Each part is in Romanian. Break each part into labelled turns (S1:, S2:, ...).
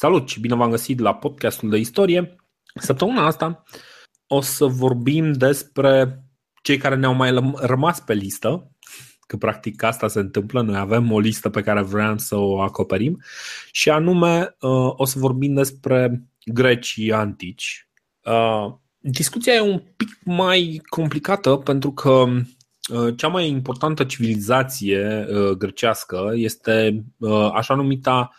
S1: Salut și bine v-am găsit la podcastul de istorie. Săptămâna asta o să vorbim despre cei care ne-au mai rămas pe listă, că practic asta se întâmplă, noi avem o listă pe care vrem să o acoperim și anume uh, o să vorbim despre grecii antici. Uh, discuția e un pic mai complicată pentru că uh, cea mai importantă civilizație grecească este așa numita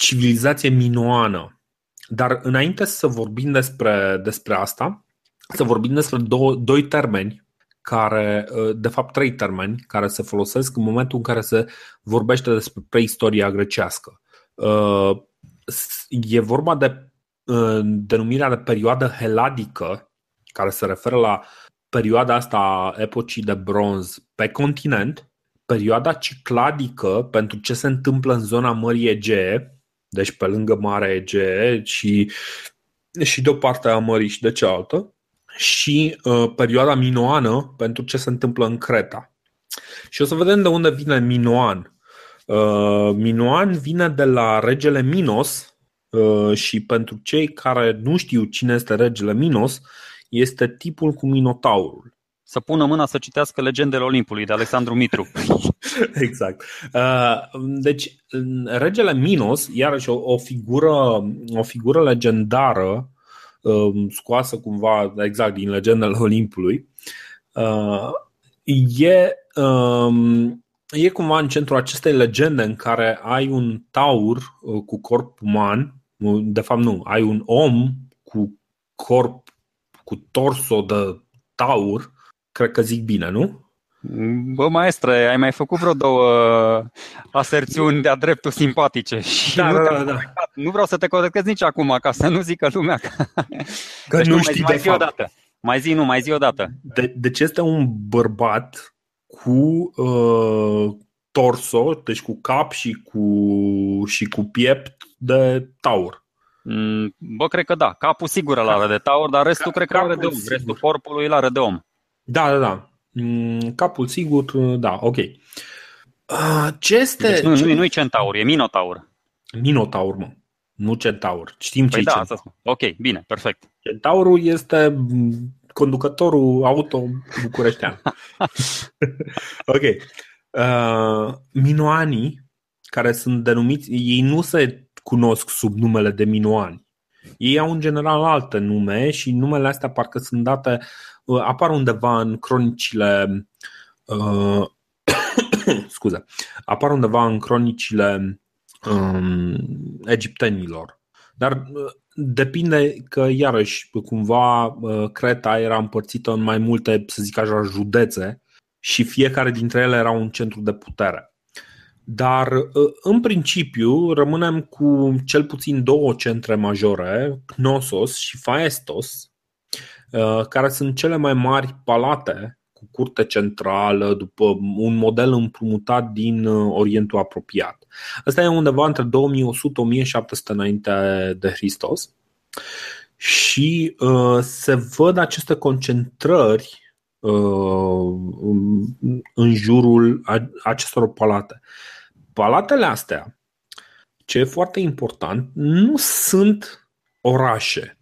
S1: civilizație minoană. Dar înainte să vorbim despre, despre asta, să vorbim despre două, doi termeni care, de fapt trei termeni care se folosesc în momentul în care se vorbește despre preistoria grecească. E vorba de denumirea de perioadă heladică, care se referă la perioada asta a epocii de bronz pe continent, perioada cicladică pentru ce se întâmplă în zona Mării Egee, deci pe lângă Marea Egee și, și de o parte a mării și de cealaltă, și uh, perioada minoană pentru ce se întâmplă în Creta. Și o să vedem de unde vine Minoan. Uh, Minoan vine de la regele Minos uh, și pentru cei care nu știu cine este regele Minos, este tipul cu Minotaurul
S2: să pună mâna să citească Legendele Olimpului de Alexandru Mitru.
S1: exact. Uh, deci, regele Minos, iarăși o, o figură, o figură legendară, um, scoasă cumva exact din Legendele Olimpului, uh, e, um, e cumva în centrul acestei legende în care ai un taur uh, cu corp uman, de fapt nu, ai un om cu corp, cu torso de taur, Cred că zic bine, nu?
S2: Bă, maestre, ai mai făcut vreo două aserțiuni de-a dreptul simpatice și
S1: da,
S2: nu,
S1: da, da, da.
S2: nu vreau să te corectez nici acum, ca să nu zică lumea că,
S1: că deci nu, nu știi
S2: mai,
S1: de
S2: zi fapt. odată. Mai zi, nu, mai zi odată.
S1: De, deci este un bărbat cu uh, torso, deci cu cap și cu, și cu piept de taur.
S2: Mm, bă, cred că da. Capul sigur îl are de taur, dar restul Ca, cred că are de om. Sigur. Restul corpului îl are de om.
S1: Da, da, da. Mm, capul sigur, da, ok. Uh, ce este...
S2: Deci nu, nu, nu e centaur, e minotaur.
S1: Minotaur, mă. Nu centaur. Știm
S2: păi
S1: ce
S2: da,
S1: centaur.
S2: Ok, bine, perfect.
S1: Centaurul este mm, conducătorul auto bucureștean. ok. Uh, minoanii, care sunt denumiți, ei nu se cunosc sub numele de minoani. Ei au în general alte nume și numele astea parcă sunt date Uh, apar undeva în cronicile uh, scuze, apar undeva în cronicile um, egiptenilor. Dar uh, depinde că, iarăși, cumva uh, Creta era împărțită în mai multe, să zic așa, județe și fiecare dintre ele era un centru de putere. Dar, în principiu, rămânem cu cel puțin două centre majore, Knossos și Phaestos, Uh, care sunt cele mai mari palate cu curte centrală, după un model împrumutat din uh, Orientul apropiat. Asta e undeva între 2100-1700 înainte de Hristos și uh, se văd aceste concentrări uh, în jurul acestor palate. Palatele astea, ce e foarte important, nu sunt orașe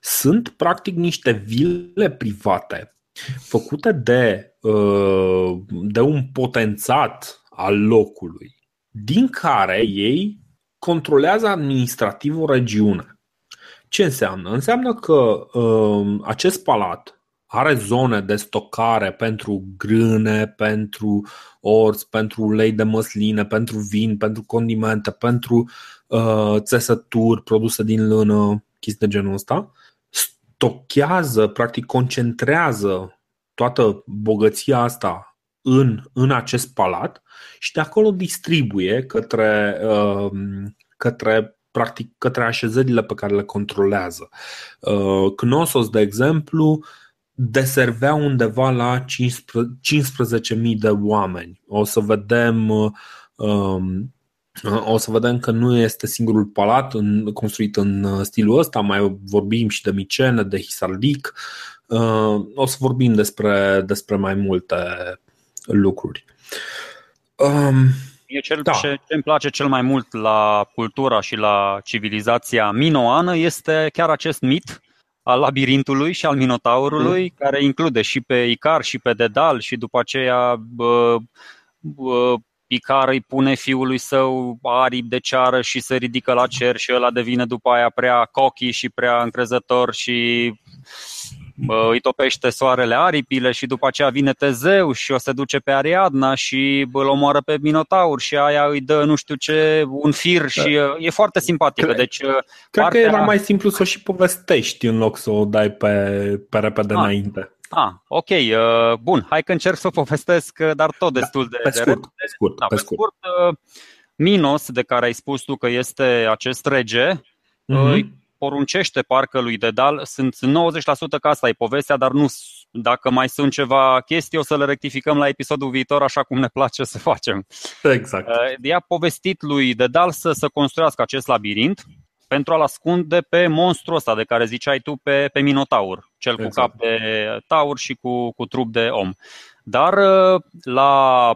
S1: sunt practic niște vile private făcute de, uh, de un potențat al locului, din care ei controlează administrativ o regiune. Ce înseamnă? Înseamnă că uh, acest palat are zone de stocare pentru grâne, pentru orz, pentru ulei de măsline, pentru vin, pentru condimente, pentru uh, țesături produse din lână, chestii de genul ăsta stochează, practic concentrează toată bogăția asta în, în acest palat și de acolo distribuie către, uh, către practic către așezările pe care le controlează. Uh, Knossos, de exemplu, deservea undeva la 15.000 de oameni. O să vedem uh, um, o să vedem că nu este singurul palat în, construit în uh, stilul ăsta, mai vorbim și de Micene, de Hisarlik. Uh, o să vorbim despre, despre mai multe lucruri. Um,
S2: Mie cel da. ce, ce îmi place cel mai mult la cultura și la civilizația minoană este chiar acest mit al labirintului și al minotaurului, mm. care include și pe Icar și pe Dedal și după aceea bă, bă, Icar îi pune fiului său aripi de ceară și se ridică la cer și ăla devine după aia prea cochi și prea încrezător și îi topește soarele aripile și după aceea vine Tezeu și o se duce pe Ariadna și îl omoară pe Minotaur și aia îi dă nu știu ce, un fir și da. e foarte simpatică. Cred, deci,
S1: cred partea... că era mai simplu să o și povestești în loc să o dai pe, pe repede ah. înainte.
S2: Ah, ok, uh, bun, hai că încerc să o povestesc, uh, dar tot da, destul de,
S1: pe scurt,
S2: de
S1: Pe scurt,
S2: da,
S1: pe scurt.
S2: scurt uh, Minos, de care ai spus tu că este acest rege, mm-hmm poruncește parcă lui Dedal, sunt 90% că asta e povestea, dar nu, dacă mai sunt ceva chestii, o să le rectificăm la episodul viitor, așa cum ne place să facem.
S1: Exact.
S2: I-a uh, povestit lui Dedal să, să construiască acest labirint pentru a-l ascunde pe monstrul ăsta de care ziceai tu, pe, pe Minotaur, cel exact. cu cap de taur și cu, cu trup de om. Dar uh, l-a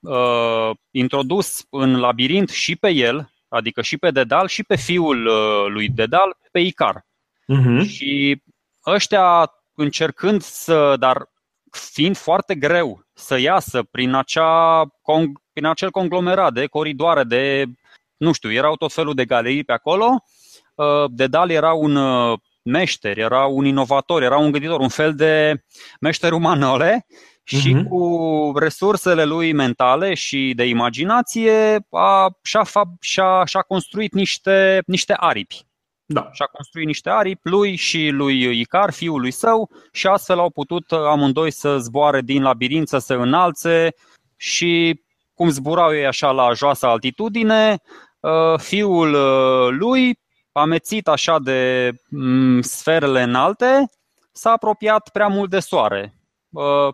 S2: uh, introdus în labirint și pe el, adică și pe Dedal și pe fiul uh, lui Dedal, pe Icar. Uh-huh. Și ăștia încercând să, dar fiind foarte greu să iasă prin, acea, prin acel conglomerat de coridoare, de, nu știu, erau tot felul de galerii pe acolo, uh, Dedal era un uh, meșter, era un inovator, era un gânditor, un fel de meșter umanole și uh-huh. cu resursele lui mentale și de imaginație a, și-a, și-a, și-a construit niște, niște aripi.
S1: Da.
S2: Și-a construit niște aripi lui și lui Icar, fiul lui său, și astfel au putut amândoi să zboare din labirint, să se înalțe și cum zburau ei așa la joasă altitudine, uh, fiul uh, lui, amețit așa de mm, sferele înalte, s-a apropiat prea mult de soare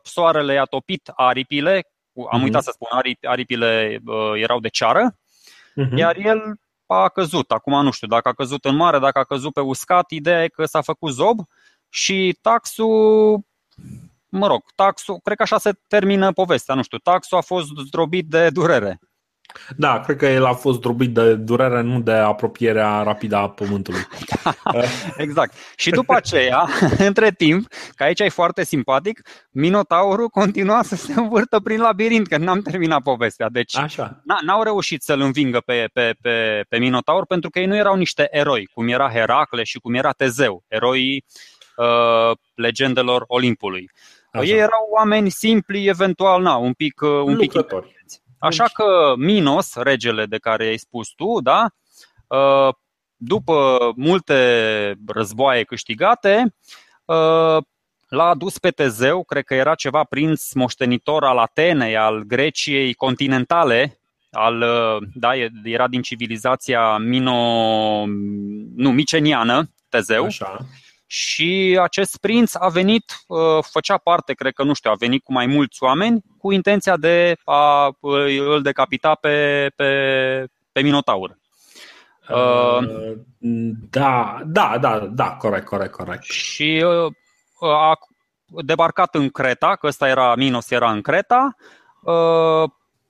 S2: soarele i-a topit aripile, am uitat mhm. să spun, aripile erau de ceară, uh-huh. iar el a căzut. Acum nu știu dacă a căzut în mare, dacă a căzut pe uscat, ideea e că s-a făcut zob și taxul, mă rog, taxul, cred că așa se termină povestea, nu știu, taxul a fost zdrobit de durere.
S1: Da, cred că el a fost drobit de durere, nu de apropierea rapidă a pământului.
S2: exact. Și după aceea, între timp, că aici e foarte simpatic, Minotaurul continua să se învârtă prin labirint, că n-am terminat povestea. Deci
S1: Așa.
S2: n-au reușit să-l învingă pe, pe, pe, pe Minotaur pentru că ei nu erau niște eroi, cum era Heracle și cum era Tezeu, eroii uh, legendelor Olimpului. Așa. Ei erau oameni simpli, eventual, na, un pic, uh, un pic Așa că Minos, regele de care ai spus tu, da, uh, după multe războaie câștigate, uh, l-a adus pe Tezeu, cred că era ceva prinț moștenitor al Atenei, al Greciei continentale, al, uh, da, era din civilizația mino, nu, miceniană, Tezeu.
S1: Așa.
S2: Și acest prinț a venit, uh, făcea parte, cred că nu știu, a venit cu mai mulți oameni cu intenția de a îl decapita pe, pe, pe Minotaur.
S1: Uh, da, da, da, da, corect, corect, corect.
S2: Și uh, a debarcat în Creta, că ăsta era, Minos era în Creta,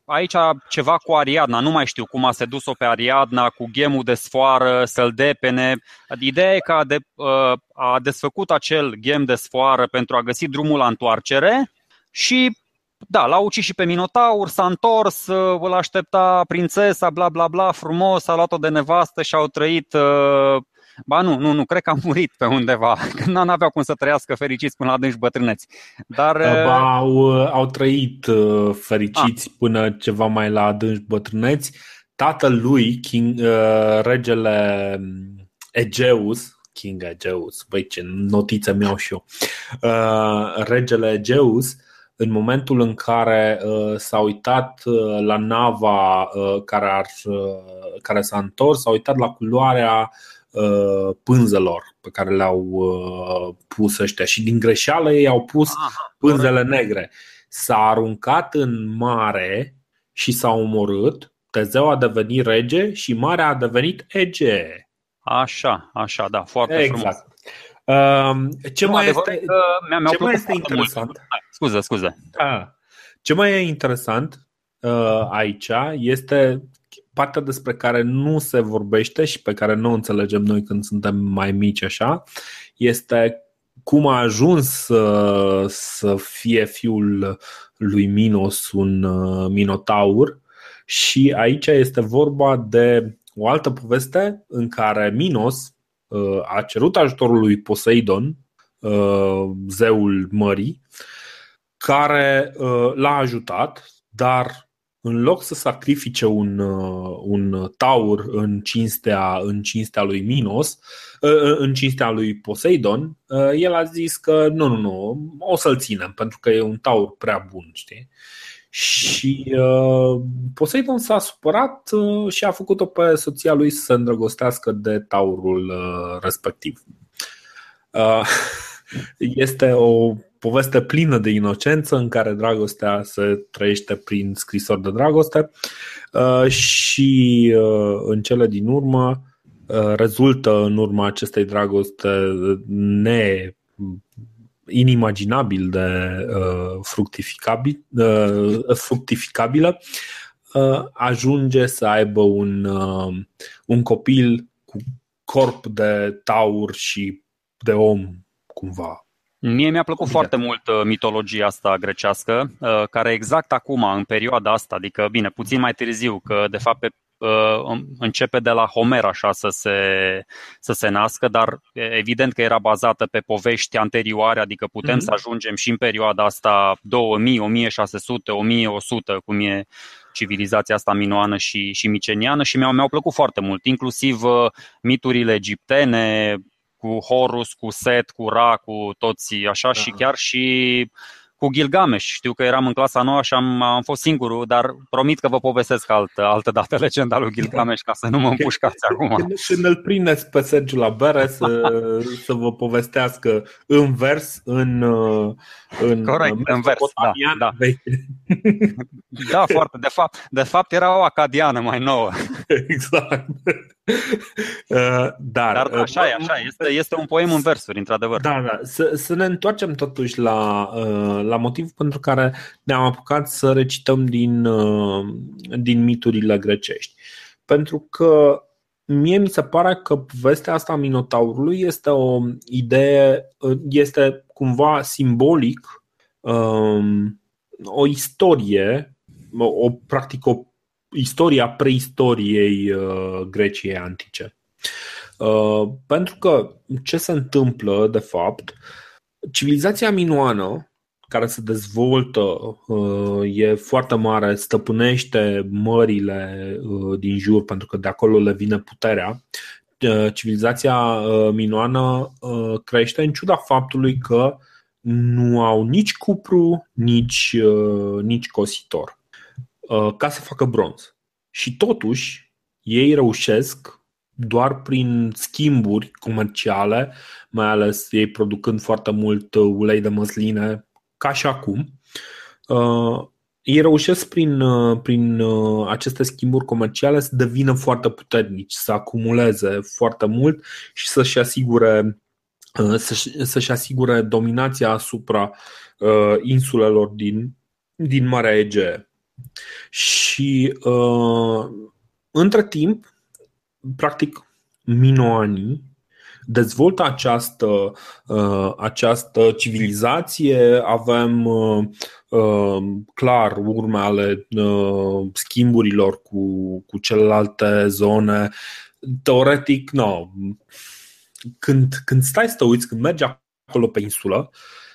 S2: aici ceva cu Ariadna, nu mai știu cum a sedus-o pe Ariadna cu ghemul de sfoară, să-l depene. Ideea e că a, de, uh, a desfăcut acel ghem de sfoară pentru a găsi drumul la întoarcere și da, l-a ucis și pe Minotaur, s-a întors, uh, îl aștepta prințesa, bla bla bla, frumos, a luat-o de nevastă și au trăit uh, Ba nu, nu, nu, cred că a murit pe undeva, că nu aveau cum să trăiască fericiți până la adânci bătrâneți. Dar,
S1: ba, uh, au, au trăit uh, fericiți a. Ah. până ceva mai la adânci bătrâneți. Tatăl lui, King, uh, regele Egeus, King Egeus, băi ce notiță mi-au și eu, regele Egeus, în momentul în care uh, s-a uitat uh, la nava uh, care, ar, uh, care s-a întors, s-a uitat la culoarea Uh, pânzelor pe care le-au uh, pus ăștia și din greșeală ei au pus pânzele negre. S-a aruncat în mare și s-a omorât, Tezeu a devenit rege și marea a devenit Ege.
S2: Așa, așa, da, foarte
S1: exact.
S2: frumos.
S1: Uh, ce nu, mai este,
S2: mi-a,
S1: ce mai este interesant?
S2: Hai, scuze, scuze.
S1: Ah, ce mai e interesant aici este partea despre care nu se vorbește și pe care nu o înțelegem noi când suntem mai mici așa, este cum a ajuns să, să fie fiul lui Minos un uh, minotaur. Și aici este vorba de o altă poveste în care Minos uh, a cerut ajutorul lui Poseidon, uh, zeul mării, care l-a ajutat, dar în loc să sacrifice un, uh, un taur în cinstea, în cinstea lui Minos, uh, uh, în cinstea lui Poseidon, el a zis că nu, nu, nu, o să-l ținem pentru că e un taur prea bun, știi? Și uh, Poseidon s-a supărat uh, și a făcut-o pe soția lui să se îndrăgostească de taurul uh, respectiv. Uh, este o poveste plină de inocență în care dragostea se trăiește prin scrisori de dragoste uh, și uh, în cele din urmă uh, rezultă în urma acestei dragoste ne inimaginabil de fructificabil, fructificabilă ajunge să aibă un, un copil cu corp de taur și de om cumva
S2: Mie mi-a plăcut Bine. foarte mult uh, mitologia asta grecească, uh, care exact acum, în perioada asta, adică, bine, puțin mai târziu, că de fapt pe uh, începe de la Homer așa să se, să se nască, dar evident că era bazată pe povești anterioare, adică putem mm-hmm. să ajungem și în perioada asta 2000, 1600, 1100, cum e civilizația asta minoană și, și miceniană și mi-au, mi-au plăcut foarte mult, inclusiv miturile egiptene, cu Horus, cu Set, cu Ra, cu toți așa da. și chiar și cu Gilgamesh. Știu că eram în clasa nouă și am, am fost singurul, dar promit că vă povestesc altă, altă dată legenda lui Gilgamesh ca să nu mă împușcați acum.
S1: Când, când îl prindeți pe Sergiu la bere să, să vă povestească în vers, în, în
S2: Corect, în vers, da, da. da, foarte. De fapt, de fapt era o acadiană mai nouă.
S1: Exact. Uh, dar,
S2: Dar uh, așa e, așa este, este un poem în versuri, într-adevăr.
S1: Da, da. Să, să ne întoarcem totuși la, uh, la motiv pentru care ne-am apucat să recităm din, din miturile grecești. Pentru că mie mi se pare că povestea asta a Minotaurului este o idee, este cumva simbolic um, o istorie, o, o practic o istoria preistoriei uh, Greciei antice. Uh, pentru că ce se întâmplă, de fapt, civilizația minoană, care se dezvoltă, uh, e foarte mare, stăpânește mările din jur, pentru că de acolo le vine puterea. Civilizația minoană crește în ciuda faptului că nu au nici cupru, nici, nici cositor. Uh, ca să facă bronz. Și totuși, ei reușesc doar prin schimburi comerciale, mai ales ei producând foarte mult uh, ulei de măsline, ca și acum, uh, ei reușesc prin, prin aceste schimburi comerciale să devină foarte puternici, să acumuleze foarte mult și să-și asigure, să-și, să-și asigure dominația asupra insulelor din, din Marea Egee. Și uh, între timp, practic, minoanii dezvoltă această, uh, această civilizație, avem uh, uh, clar urme ale uh, schimburilor cu, cu celelalte zone. Teoretic, no. când, când stai să te uiți, când mergi acolo pe insulă,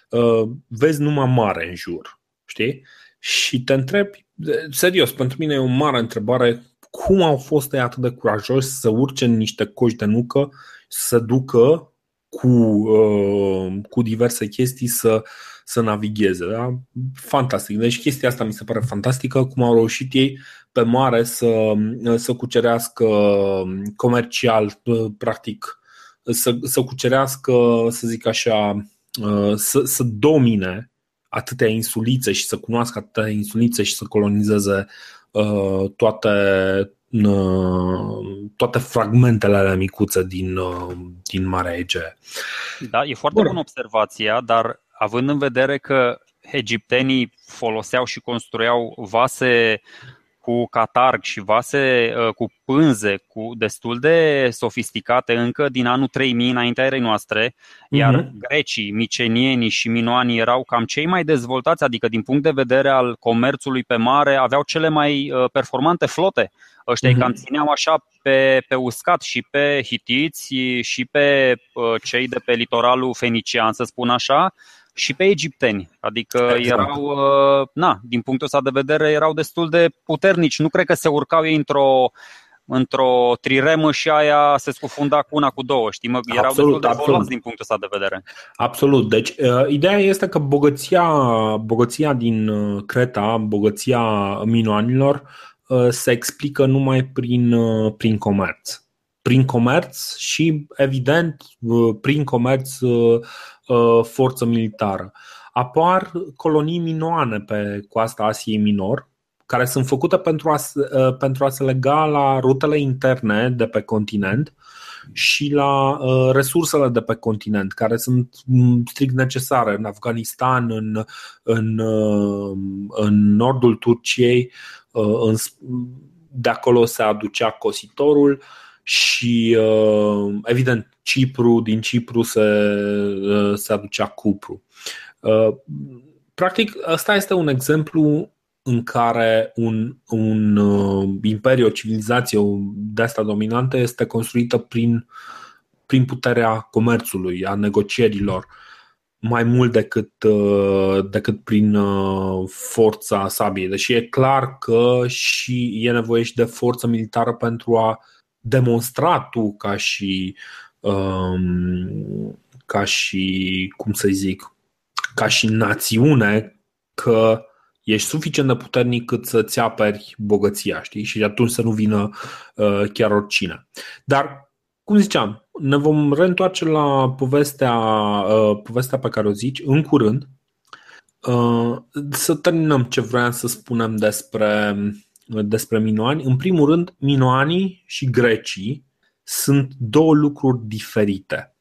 S1: uh, vezi numai mare în jur. Știi? Și te întrebi, serios, pentru mine e o mare întrebare cum au fost ei atât de curajoși să urce în niște coși de nucă, să ducă cu, uh, cu diverse chestii să, să navigheze. Da? Fantastic. Deci chestia asta mi se pare fantastică, cum au reușit ei pe mare să, să cucerească comercial, uh, practic, să, să cucerească, să zic așa, uh, să, să domine atâtea insulițe și să cunoască atâtea insulițe și să colonizeze uh, toate, uh, toate fragmentele alea micuțe din, uh, din Marea Egee.
S2: Da, e foarte bună observația, dar având în vedere că egiptenii foloseau și construiau vase cu catarg și vase uh, cu pânze cu destul de sofisticate încă din anul 3000 înaintea erei noastre, iar uh-huh. grecii, micenienii și minoanii erau cam cei mai dezvoltați, adică din punct de vedere al comerțului pe mare, aveau cele mai uh, performante flote. Ăștia uh-huh. cam țineau așa pe, pe uscat și pe hitiți și pe uh, cei de pe litoralul fenician, să spun așa, și pe egipteni. Adică exact. erau, uh, na, din punctul ăsta de vedere, erau destul de puternici. Nu cred că se urcau ei într-o într-o triremă și aia se scufunda cu una cu două, știi? Mă, erau absolut, destul de absolut. din punctul ăsta de vedere.
S1: Absolut. Deci, uh, ideea este că bogăția, bogăția din uh, Creta, bogăția minoanilor, uh, se explică numai prin, uh, prin comerț. Prin comerț și, evident, uh, prin comerț uh, Uh, forță militară. Apar colonii minoane pe coasta Asiei Minor, care sunt făcute pentru a, uh, pentru a se lega la rutele interne de pe continent și la uh, resursele de pe continent, care sunt mm, strict necesare în Afganistan, în, în, în nordul Turciei, în, de acolo se aducea cositorul și, evident, Cipru, din Cipru se, uh, se aducea Cupru. Uh, practic, ăsta este un exemplu în care un, un uh, imperiu, o civilizație de asta dominantă este construită prin, prin puterea comerțului, a negocierilor, mai mult decât, decât prin forța sabiei. Deși e clar că și e nevoie și de forță militară pentru a demonstra tu ca și um, ca și, cum să zic, ca și națiune că ești suficient de puternic cât să-ți aperi bogăția, știi? Și atunci să nu vină uh, chiar oricine. Dar, cum ziceam, ne vom reîntoarce la povestea, uh, povestea pe care o zici în curând. Uh, să terminăm ce vreau să spunem despre, despre minoani. În primul rând, minoanii și grecii sunt două lucruri diferite.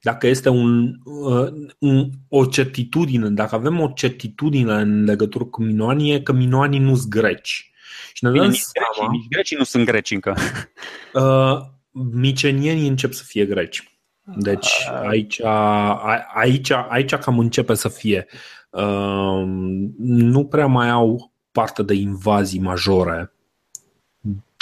S1: Dacă este un, uh, un, o certitudine, dacă avem o certitudine în legătură cu minoanii, e că minoanii nu sunt greci.
S2: Și ne dăm Bine, seama, grecii, nici grecii nu sunt greci încă.
S1: Uh, micenienii încep să fie greci. Deci aici, aici, aici cam începe să fie. Uh, nu prea mai au parte de invazii majore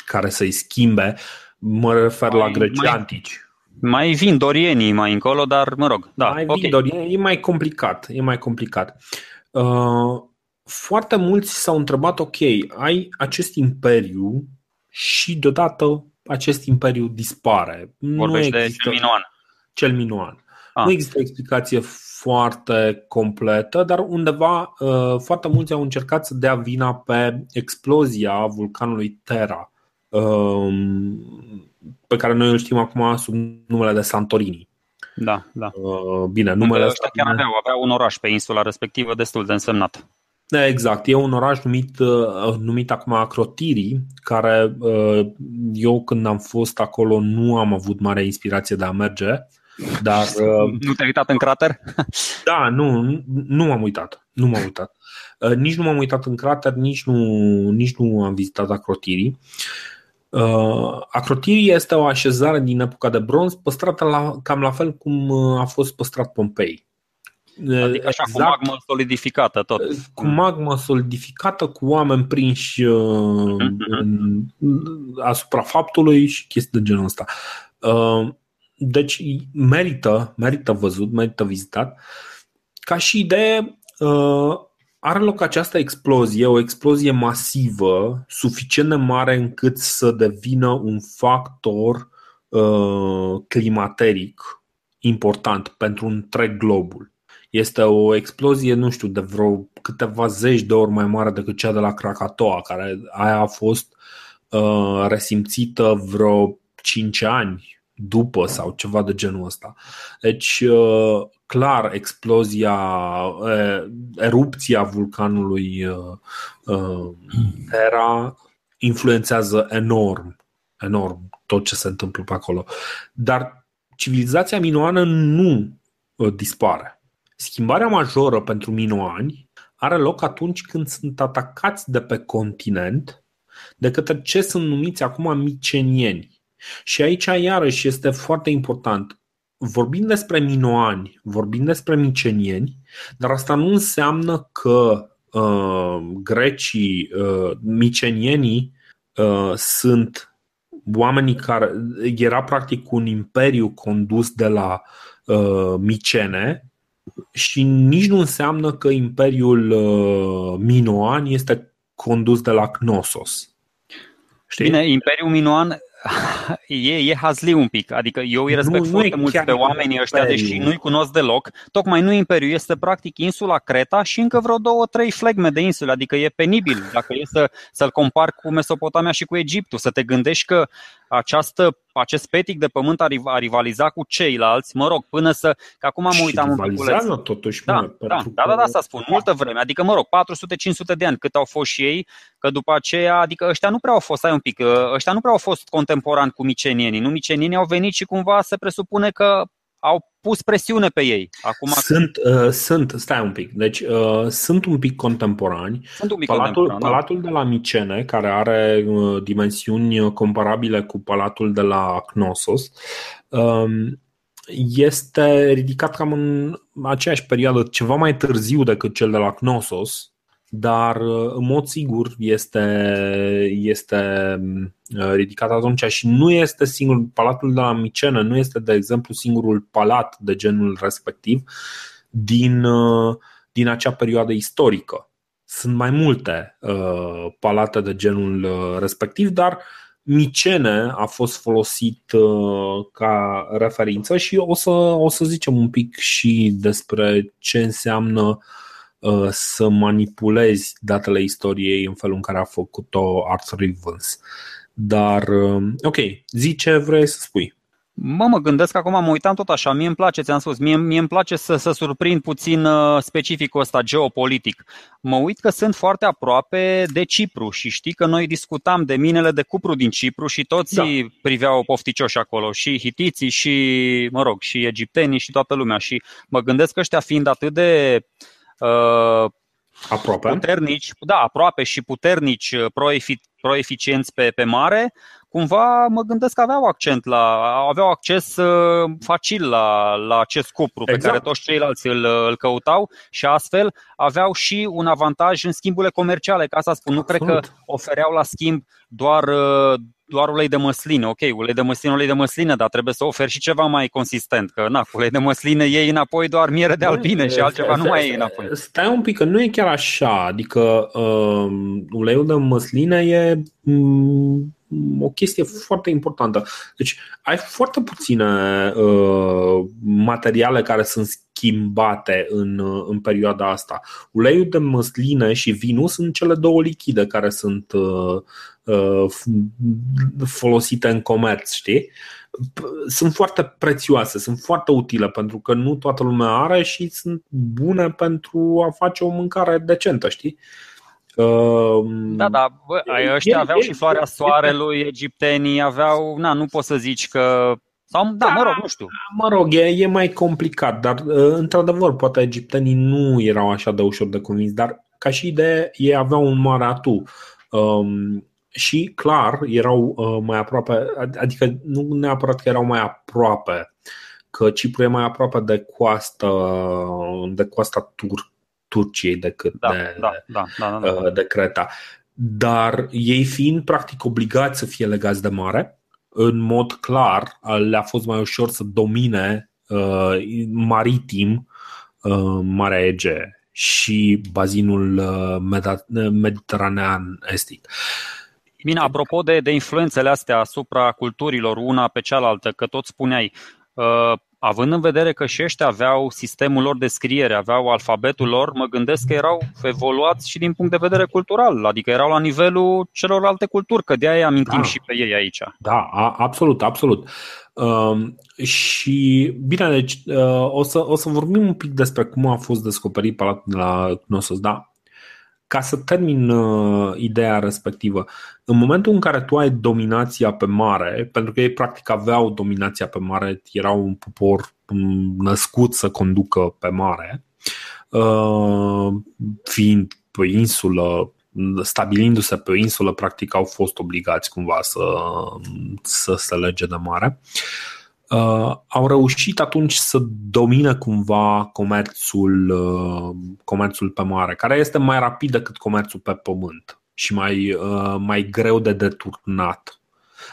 S1: care să-i schimbe Mă refer mai, la grecii mai, antici.
S2: Mai vin dorienii mai încolo, dar mă rog. Da,
S1: mai okay. vin dorienii, e mai complicat. E mai complicat. Uh, foarte mulți s-au întrebat, ok, ai acest imperiu și deodată acest imperiu dispare.
S2: Vorbește nu există... cel minuan.
S1: Cel minuan. Ah. Nu există o explicație foarte completă, dar undeva uh, foarte mulți au încercat să dea vina pe explozia vulcanului Terra Um, pe care noi îl știm acum sub numele de Santorini.
S2: Da, da.
S1: Uh, bine, numele ăsta
S2: chiar aveau, aveau un oraș pe insula respectivă destul de însemnat.
S1: Exact, e un oraș numit, uh, numit acum Acrotiri, care uh, eu când am fost acolo nu am avut mare inspirație de a merge, dar...
S2: Nu te-ai uitat în crater?
S1: Da, nu, nu m-am uitat, nu m-am uitat. Nici nu m-am uitat în crater, nici nu, nici nu am vizitat Acrotirii. Uh, Acrotirii este o așezare din epoca de bronz păstrată la, cam la fel cum uh, a fost păstrat Pompei.
S2: Uh, adică așa, exact, cu magmă solidificată tot.
S1: Cu magmă solidificată, cu oameni prinși mm-hmm. în, asupra faptului și chestii de genul ăsta. Deci merită, merită văzut, merită vizitat. Ca și idee, are loc această explozie, o explozie masivă, suficient de mare încât să devină un factor uh, climateric important pentru întreg globul. Este o explozie, nu știu, de vreo câteva zeci de ori mai mare decât cea de la Krakatoa, care aia a fost uh, resimțită vreo 5 ani după sau ceva de genul ăsta. Deci, uh, clar, explozia, erupția vulcanului Terra influențează enorm, enorm tot ce se întâmplă pe acolo. Dar civilizația minoană nu dispare. Schimbarea majoră pentru minoani are loc atunci când sunt atacați de pe continent de către ce sunt numiți acum micenieni. Și aici, iarăși, este foarte important. Vorbim despre minoani, vorbim despre micenieni, dar asta nu înseamnă că uh, grecii, uh, micenienii, uh, sunt oamenii care. Era practic un imperiu condus de la uh, micene și nici nu înseamnă că imperiul uh, minoan este condus de la Knossos.
S2: Știi? Bine, Imperiul Minoan e, e hazli un pic. Adică eu îi respect nu, foarte nu mult pe oamenii ăștia, imperiu. deși nu-i cunosc deloc. Tocmai nu Imperiu, este practic insula Creta și încă vreo două, trei flegme de insule. Adică e penibil dacă e să, să-l compar cu Mesopotamia și cu Egiptul. Să te gândești că această, acest petic de pământ a, a rivalizat cu ceilalți, mă rog, până să... Că acum am uitat un
S1: pic. totuși,
S2: da,
S1: mă,
S2: da, da, da, da, asta spun, multă vreme, adică mă rog, 400-500 de ani cât au fost și ei, că după aceea, adică ăștia nu prea au fost, ai un pic, ăștia nu prea au fost contemporani cu micenienii, nu micenienii au venit și cumva se presupune că au pus presiune pe ei. Acum
S1: sunt, uh, sunt, stai un pic, deci uh, sunt un pic contemporani.
S2: Sunt un pic
S1: palatul,
S2: contemporan,
S1: da. palatul de la Micene, care are uh, dimensiuni comparabile cu palatul de la Knossos, um, este ridicat cam în aceeași perioadă, ceva mai târziu decât cel de la Knossos, dar în mod sigur este, este Uh, ridicat atunci și nu este singur, palatul de la Micenă nu este, de exemplu, singurul palat de genul respectiv din, uh, din acea perioadă istorică. Sunt mai multe uh, palate de genul uh, respectiv, dar Micene a fost folosit uh, ca referință și o să, o să zicem un pic și despre ce înseamnă uh, să manipulezi datele istoriei în felul în care a făcut-o Arthur Evans. Dar, um, ok, zi ce vrei să spui.
S2: Mă, mă gândesc că acum mă uitam tot așa, mie îmi place, ți-am spus, mie, mie îmi place să, să surprind puțin uh, specificul ăsta geopolitic. Mă uit că sunt foarte aproape de Cipru și știi că noi discutam de minele de cupru din Cipru și toți da. priveau pofticioși acolo, și hitiții și, mă rog, și egiptenii și toată lumea. Și mă gândesc că ăștia fiind atât de uh,
S1: Aproape.
S2: puternici, da, aproape și puternici, uh, pro-eficienți pe, pe mare, cumva mă gândesc că aveau accent la, aveau acces uh, facil la, la acest cupru exact. pe care toți ceilalți îl, îl căutau și astfel aveau și un avantaj în schimburile comerciale, ca asta spun, nu Absolut. cred că ofereau la schimb doar, uh, doar ulei de măsline. Ok, ulei de măsline, ulei de măsline, dar trebuie să oferi și ceva mai consistent. Că na, ulei de măsline iei înapoi doar miere de albine și altceva nu mai iei înapoi.
S1: Stai un pic, că nu e chiar așa. Adică uh, uleiul de măsline e um, o chestie foarte importantă. Deci ai foarte puține uh, materiale care sunt schimbate în, uh, în perioada asta. Uleiul de măsline și vinul sunt cele două lichide care sunt uh, uh, folosite în comerț, știi? Sunt foarte prețioase, sunt foarte utile pentru că nu toată lumea are și sunt bune pentru a face o mâncare decentă, știi?
S2: Da, da, bă, ăștia aveau și floarea soarelui, egiptenii aveau, na, nu poți să zici că sau, da, da, mă rog, nu știu.
S1: Mă rog, e, e mai complicat, dar uh, într-adevăr, poate egiptenii nu erau așa de ușor de convins, dar ca și idee, ei aveau un mare atu. Um, și clar, erau uh, mai aproape, adică nu neapărat că erau mai aproape, că Cipru e mai aproape de coasta, de coasta turcă Turciei decât
S2: da,
S1: de,
S2: da, da, da, da, da.
S1: Uh, de Creta. Dar ei fiind practic obligați să fie legați de mare, în mod clar le-a fost mai ușor să domine uh, maritim uh, Marea Ege și bazinul uh, mediteranean estic.
S2: Bine, apropo de, de influențele astea asupra culturilor una pe cealaltă, că tot spuneai, uh, având în vedere că și ăștia aveau sistemul lor de scriere, aveau alfabetul lor, mă gândesc că erau evoluați și din punct de vedere cultural, adică erau la nivelul celorlalte culturi, că de aia amintim da. și pe ei aici.
S1: Da, a, absolut, absolut. Uh, și bine, deci uh, o, să, o să vorbim un pic despre cum a fost descoperit Palatul de la Knossos, da? Ca să termin uh, ideea respectivă, în momentul în care tu ai dominația pe mare, pentru că ei practic aveau dominația pe mare, erau un popor mm, născut să conducă pe mare, fiind pe insulă, stabilindu-se pe insulă, practic au fost obligați cumva să, să se lege de mare. Uh, au reușit atunci să domine cumva comerțul, uh, comerțul pe mare, care este mai rapid decât comerțul pe pământ și mai, uh, mai greu de deturnat.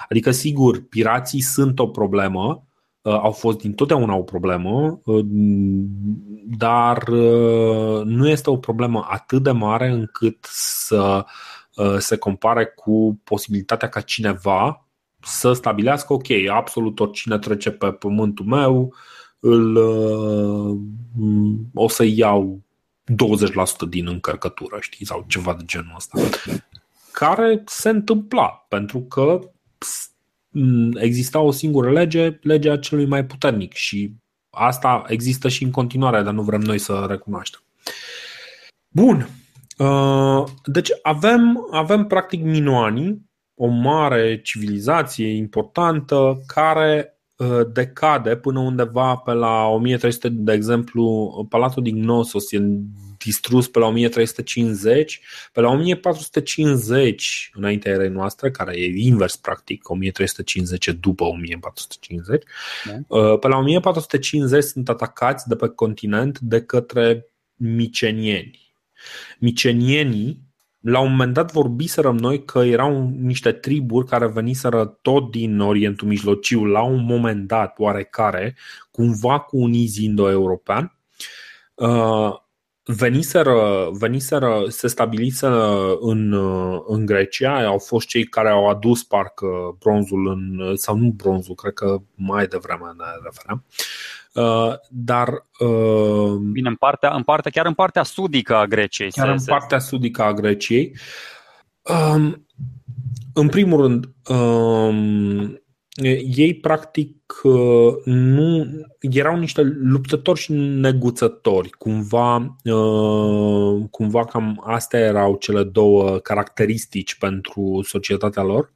S1: Adică, sigur, pirații sunt o problemă, uh, au fost dintotdeauna o problemă, uh, dar uh, nu este o problemă atât de mare încât să se compare cu posibilitatea ca cineva să stabilească, ok, absolut oricine trece pe pământul meu, îl, o să iau 20% din încărcătură, știi, sau ceva de genul ăsta. Care se întâmpla, pentru că exista o singură lege, legea celui mai puternic și asta există și în continuare, dar nu vrem noi să recunoaștem. Bun. Uh, deci avem, avem practic Minoanii, o mare civilizație importantă care uh, decade până undeva pe la 1300, de exemplu, Palatul din Gnosos e distrus pe la 1350, pe la 1450 înaintea erei noastre, care e invers practic, 1350 după 1450, da. Uh, pe la 1450 sunt atacați de pe continent de către micenieni. Micenienii la un moment dat vorbiserăm noi că erau niște triburi care veniseră tot din Orientul Mijlociu la un moment dat oarecare, cumva cu un iz indo-european uh, veniseră, veniseră se stabiliseră în, în Grecia, au fost cei care au adus parcă bronzul în, sau nu bronzul, cred că mai devreme ne referam. Uh, dar
S2: uh, Bine, în partea, în partea, chiar în partea sudică a Greciei.
S1: Chiar se, în partea sudică a Greciei. Um, în primul rând, um, ei practic uh, nu erau niște luptători și neguțători. Cumva, uh, cumva cam astea erau cele două caracteristici pentru societatea lor.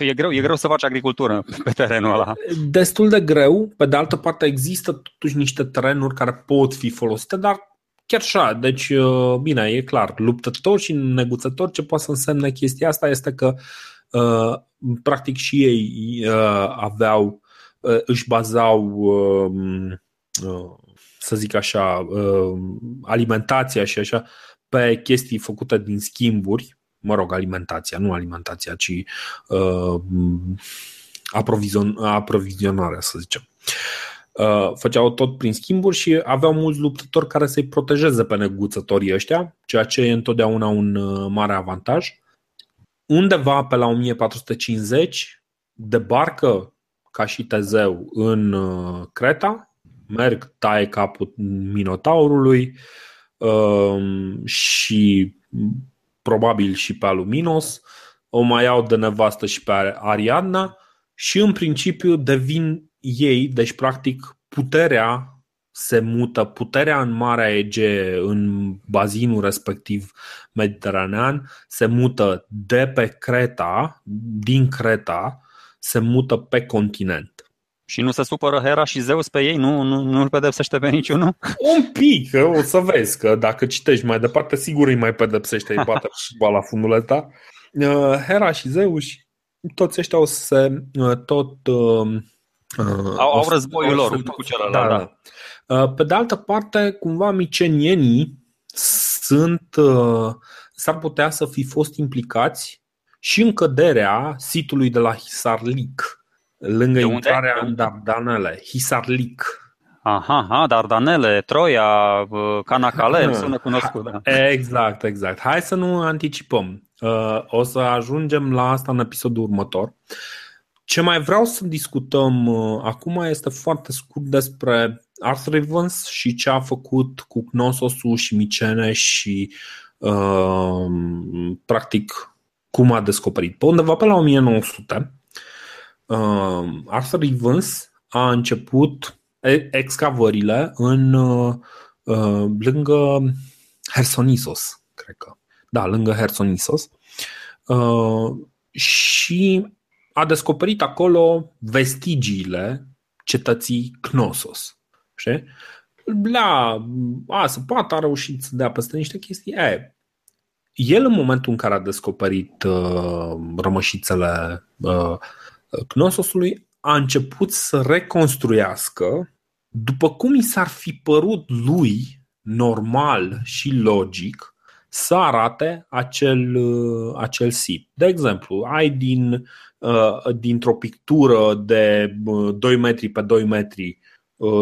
S2: E greu, e greu să faci agricultură pe terenul ăla.
S1: Destul de greu. Pe de altă parte există totuși niște terenuri care pot fi folosite, dar chiar așa. Deci, uh, bine, e clar, luptători și neguțători ce poate să însemne chestia asta este că practic și ei uh, aveau, uh, își bazau, um, uh, să zic așa, alimentația și așa pe chestii făcute din schimburi, mă rog, alimentația, nu alimentația, ci aprovizion, aprovizionarea, să zicem. Făceau tot prin schimburi și aveau mulți luptători care să-i protejeze pe neguțătorii ăștia, ceea ce e întotdeauna un mare avantaj undeva pe la 1450 debarcă ca și Tezeu în uh, Creta, merg, taie capul Minotaurului um, și probabil și pe Aluminos, o mai iau de nevastă și pe Ariadna și în principiu devin ei, deci practic puterea se mută puterea în Marea Ege, în bazinul respectiv mediteranean, se mută de pe Creta, din Creta, se mută pe continent.
S2: Și nu se supără Hera și Zeus pe ei? Nu, nu, nu îl pedepsește pe niciunul?
S1: Un pic, o să vezi că dacă citești mai departe, sigur îi mai pedepsește, îi bate la fundul ăsta. Uh, Hera și Zeus, toți ăștia o să se uh, tot... Uh,
S2: au, au războiul lor unul cu celălalt. Da, da. da.
S1: Uh, pe de altă parte, cumva micenienii sunt, uh, s-ar putea să fi fost implicați și în căderea sitului de la Hisarlic, lângă de intrarea unde? în Dardanele. Hisarlic.
S2: Aha, aha, Dardanele, Troia, uh, Canacale, sună cunoscut. Da.
S1: Exact, exact. Hai să nu anticipăm. O să ajungem la asta în episodul următor. Ce mai vreau să discutăm acum este foarte scurt despre Arthur Evans și ce a făcut cu Knossosul și Micene și uh, practic cum a descoperit. Pe undeva pe la 1900 uh, Arthur Evans a început excavările în uh, lângă Hersonisos, cred că. Da, lângă Hersonisos. Uh, și a descoperit acolo vestigiile cetății Knossos. Știi? la, a, să poată a reușit să dea peste niște chestii. E, el în momentul în care a descoperit uh, rămășițele uh, Knososului, a început să reconstruiască după cum i s-ar fi părut lui normal și logic să arate acel, uh, acel sit. De exemplu, ai din, uh, dintr-o pictură de 2 uh, metri pe 2 metri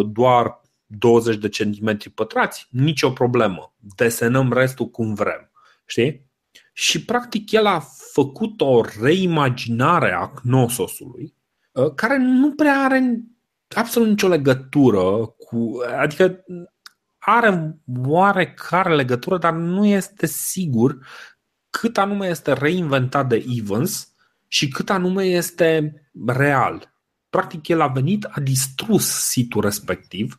S1: doar 20 de centimetri pătrați, nicio problemă. Desenăm restul cum vrem. Știi? Și practic el a făcut o reimaginare a Knososului care nu prea are absolut nicio legătură cu. Adică are oarecare legătură, dar nu este sigur cât anume este reinventat de Evans și cât anume este real. Practic, el a venit, a distrus situl respectiv,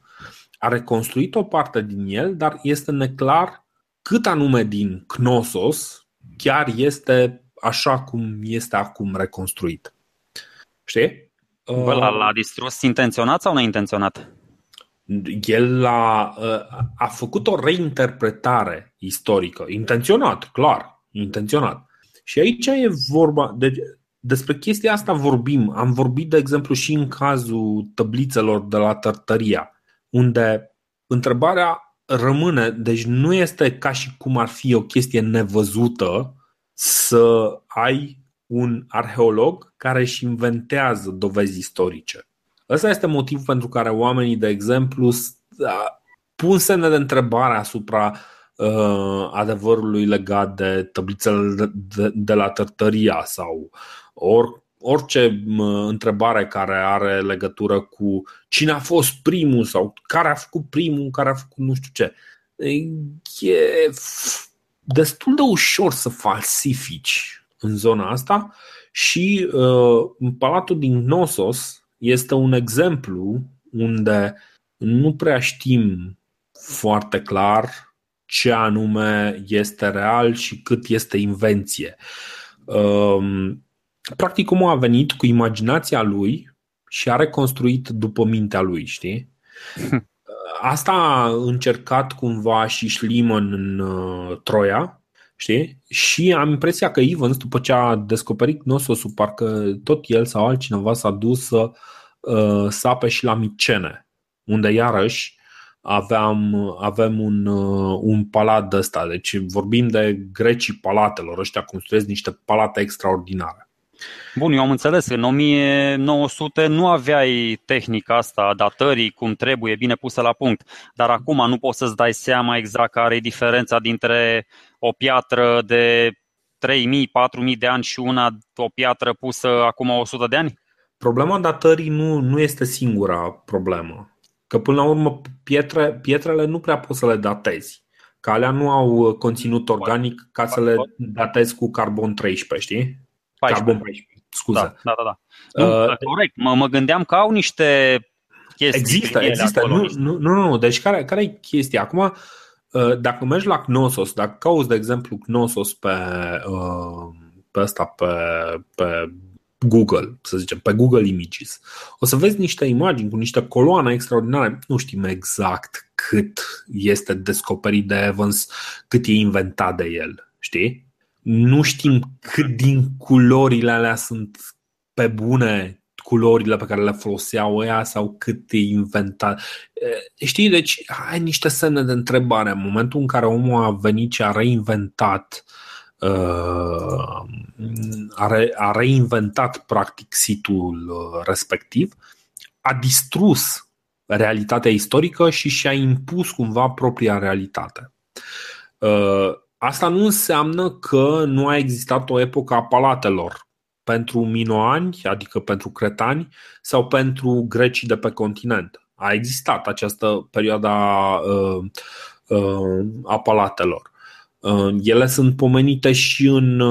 S1: a reconstruit o parte din el, dar este neclar cât anume din Knossos chiar este așa cum este acum reconstruit. Știi?
S2: Bă, l-a, l-a distrus intenționat sau neintenționat?
S1: El a, a făcut o reinterpretare istorică, intenționat, clar, intenționat. Și aici e vorba, de, despre chestia asta vorbim. Am vorbit, de exemplu, și în cazul tăblițelor de la Tărtăria, unde întrebarea rămâne, deci nu este ca și cum ar fi o chestie nevăzută să ai un arheolog care își inventează dovezi istorice. Ăsta este motivul pentru care oamenii, de exemplu, pun semne de întrebare asupra uh, adevărului legat de tablițele de, de, de la Tărtăria sau or, orice întrebare care are legătură cu cine a fost primul sau care a făcut primul, care a făcut nu știu ce. E destul de ușor să falsifici în zona asta și uh, Palatul din Gnosos este un exemplu unde nu prea știm foarte clar ce anume este real și cât este invenție. Um, practic, omul a venit cu imaginația lui și a reconstruit după mintea lui, știi? Asta a încercat cumva și Schliemann în uh, Troia, știi? Și am impresia că Evans, după ce a descoperit Gnososul, parcă tot el sau altcineva s-a dus să uh, sape și la Micene, unde iarăși aveam, avem un, uh, un palat de ăsta. Deci vorbim de grecii palatelor, ăștia construiesc niște palate extraordinare.
S2: Bun, eu am înțeles, în 1900 nu aveai tehnica asta a datării cum trebuie, bine pusă la punct, dar acum nu poți să-ți dai seama exact care e diferența dintre o piatră de 3.000, 4.000 de ani și una, o piatră pusă acum 100 de ani?
S1: Problema datării nu, nu este singura problemă. Că până la urmă pietre, pietrele nu prea poți să le datezi. Că alea nu au conținut organic ca să le datezi cu carbon 13, știi? 14. Carbon 14, scuze.
S2: Da, da, da. da. Nu, uh, corect, mă, mă gândeam că au niște chestii.
S1: Există, există. Nu, nu, nu, nu, deci care, care e chestia? Acum, uh, dacă mergi la Knossos, dacă cauți, de exemplu, Knossos pe, uh, pe asta, pe, pe Google, să zicem, pe Google Images, o să vezi niște imagini cu niște coloane extraordinare. Nu știm exact cât este descoperit de Evans, cât e inventat de el, știi? Nu știm cât din culorile alea sunt pe bune culorile pe care le foloseau ea sau cât e inventat. Știi, deci ai niște semne de întrebare. În momentul în care omul a venit și a reinventat a, re, a reinventat practic situl respectiv, a distrus realitatea istorică și și-a impus cumva propria realitate. Asta nu înseamnă că nu a existat o epocă a palatelor pentru minoani, adică pentru cretani, sau pentru grecii de pe continent. A existat această perioadă a, uh, uh, a palatelor. Uh, ele sunt pomenite și în,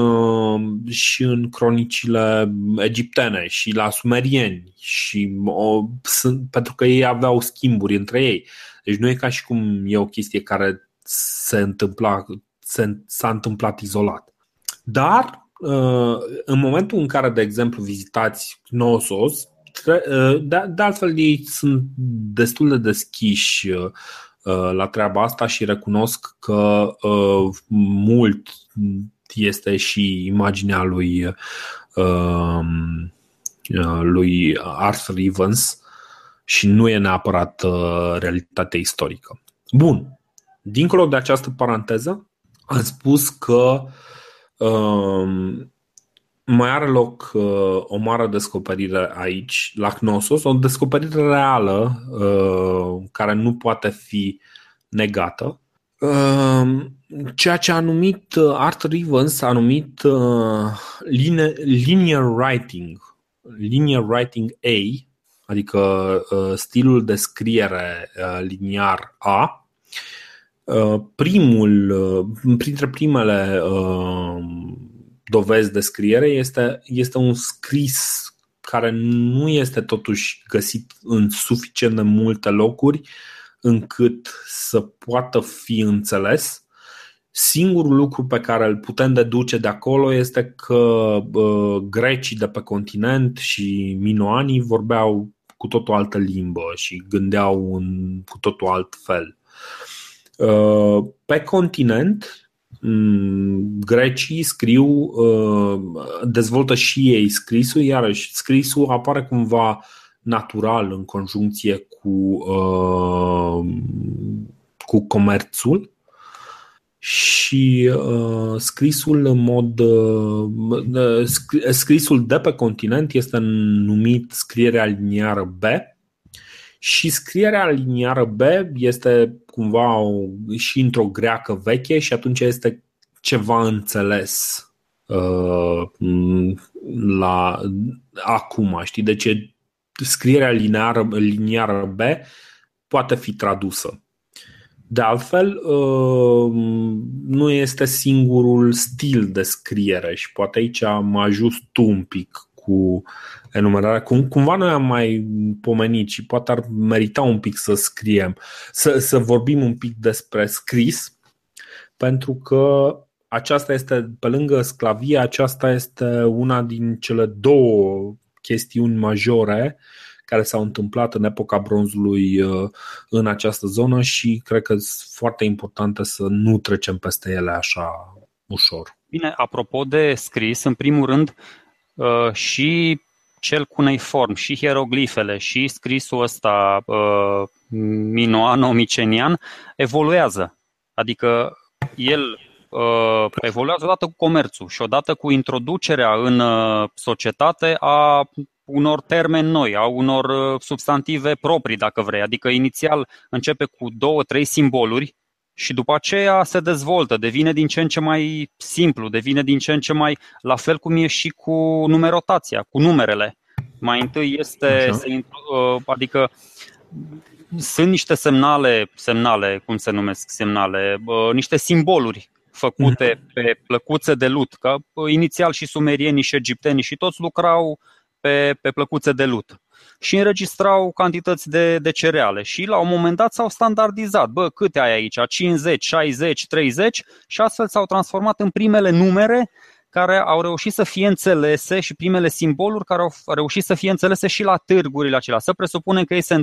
S1: și în cronicile egiptene și la sumerieni și o, sunt, pentru că ei aveau schimburi între ei. Deci nu e ca și cum e o chestie care se întâmpla s-a întâmplat izolat. Dar uh, în momentul în care, de exemplu, vizitați Knossos, uh, de altfel ei sunt destul de deschiși uh, la treaba asta și recunosc că mult este și imaginea lui lui Arthur Evans și nu e neapărat realitatea istorică. Bun. Dincolo de această paranteză, am spus că um, mai are loc uh, o mare descoperire aici, la Knossos, o descoperire reală uh, care nu poate fi negată. Uh, ceea ce a numit uh, Arthur Evans a numit uh, line, linear writing, linear writing A, adică uh, stilul de scriere uh, liniar A, Uh, primul, uh, printre primele uh, dovezi de scriere este, este un scris care nu este totuși găsit în suficient de multe locuri încât să poată fi înțeles. Singurul lucru pe care îl putem deduce de acolo este că uh, grecii de pe continent și minoanii vorbeau cu tot o altă limbă și gândeau în cu tot o alt fel. Uh, pe continent, mm, grecii scriu, uh, dezvoltă și ei scrisul, iarăși scrisul apare cumva natural în conjuncție cu, uh, cu comerțul și scrisul în mod scrisul de pe continent este numit scrierea liniară B și scrierea liniară B este cumva o, și într-o greacă veche și atunci este ceva înțeles uh, la acum, știi? Deci scrierea lineară, liniară B poate fi tradusă. De altfel, uh, nu este singurul stil de scriere și poate aici am ajust tu un pic cu enumerarea. Cum, cumva noi am mai pomenit și poate ar merita un pic să scriem, să, să vorbim un pic despre scris, pentru că aceasta este, pe lângă sclavie, aceasta este una din cele două chestiuni majore care s-au întâmplat în epoca bronzului uh, în această zonă și cred că sunt foarte importante să nu trecem peste ele așa ușor.
S2: Bine, apropo de scris, în primul rând, uh, și cel cuneiform, și hieroglifele, și scrisul ăsta uh, minoano-micenian evoluează. Adică el uh, evoluează odată cu comerțul și odată cu introducerea în uh, societate a unor termeni noi, a unor uh, substantive proprii, dacă vrei. Adică inițial începe cu două, trei simboluri și după aceea se dezvoltă, devine din ce în ce mai simplu, devine din ce în ce mai la fel cum e și cu numerotația, cu numerele. Mai întâi este, se, uh, adică sunt niște semnale, semnale, cum se numesc semnale, uh, niște simboluri făcute mhm. pe plăcuțe de lut, că uh, inițial și sumerienii și egiptenii și toți lucrau pe, pe plăcuțe de lut și înregistrau cantități de, de cereale și la un moment dat s-au standardizat. Bă, câte ai aici? 50, 60, 30 și astfel s-au transformat în primele numere care au reușit să fie înțelese și primele simboluri care au reușit să fie înțelese și la târgurile acelea. Să presupunem că ei se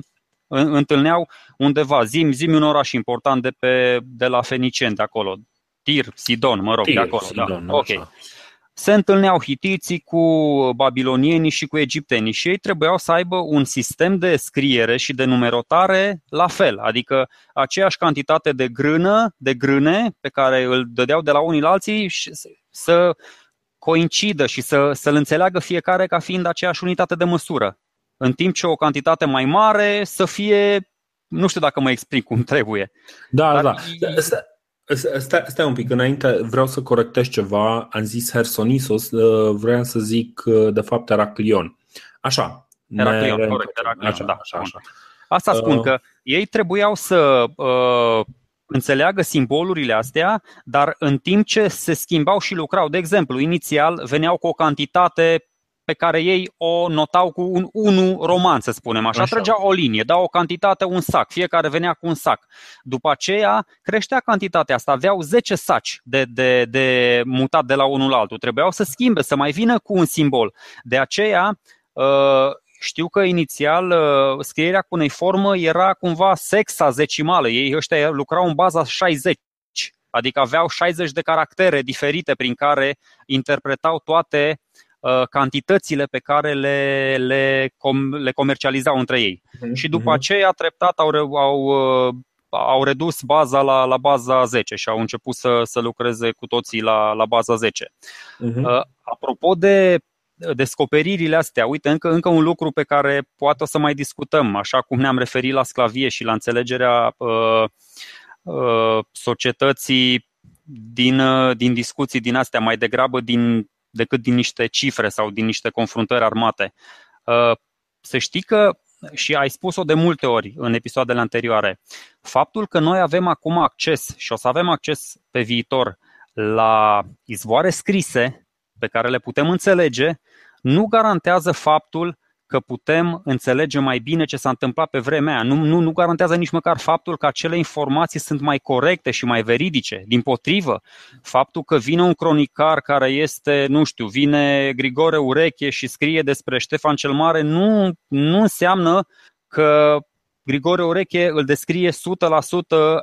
S2: întâlneau undeva, zim, zim un oraș important de, pe, de la Fenicen de acolo, Tir, Sidon, mă rog,
S1: Tir,
S2: de acolo.
S1: Sidon,
S2: da. Ok se întâlneau hitiții cu babilonienii și cu egiptenii și ei trebuiau să aibă un sistem de scriere și de numerotare la fel, adică aceeași cantitate de grână, de grâne pe care îl dădeau de la unii la alții și să coincidă și să, să-l înțeleagă fiecare ca fiind aceeași unitate de măsură. În timp ce o cantitate mai mare să fie, nu știu dacă mă explic cum trebuie.
S1: Da, Dar da. Stai, stai un pic, înainte vreau să corectez ceva. Am zis Hersonisos, uh, vreau să zic uh, de fapt Eraclion. Așa.
S2: Eraclion, corect, Eraclion, așa, da. Așa, așa. Asta spun uh, că ei trebuiau să uh, înțeleagă simbolurile astea, dar în timp ce se schimbau și lucrau, de exemplu, inițial veneau cu o cantitate pe care ei o notau cu un 1 roman, să spunem așa. așa. Trăgeau o linie, dau o cantitate, un sac, fiecare venea cu un sac. După aceea creștea cantitatea asta, aveau 10 saci de, de, de mutat de la unul la altul. Trebuiau să schimbe, să mai vină cu un simbol. De aceea uh, știu că inițial scrierea cu unei formă era cumva sexazecimală. Ei ăștia lucrau în baza 60. Adică aveau 60 de caractere diferite prin care interpretau toate uh, cantitățile pe care le, le, com, le comercializau între ei. Mm-hmm. Și după aceea, treptat, au, au, uh, au redus baza la, la baza 10 și au început să, să lucreze cu toții la, la baza 10. Mm-hmm. Uh, apropo de descoperirile astea, uite, încă, încă un lucru pe care poate o să mai discutăm, așa cum ne-am referit la sclavie și la înțelegerea uh, Uh, societății din, uh, din discuții din astea, mai degrabă din, decât din niște cifre sau din niște confruntări armate. Uh, să știi că, și ai spus-o de multe ori în episoadele anterioare, faptul că noi avem acum acces și o să avem acces pe viitor la izvoare scrise pe care le putem înțelege, nu garantează faptul că putem înțelege mai bine ce s-a întâmplat pe vremea aia. Nu, nu, nu garantează nici măcar faptul că acele informații sunt mai corecte și mai veridice. Din potrivă, faptul că vine un cronicar care este, nu știu, vine Grigore Ureche și scrie despre Ștefan cel Mare, nu, nu înseamnă că Grigore Ureche îl descrie 100%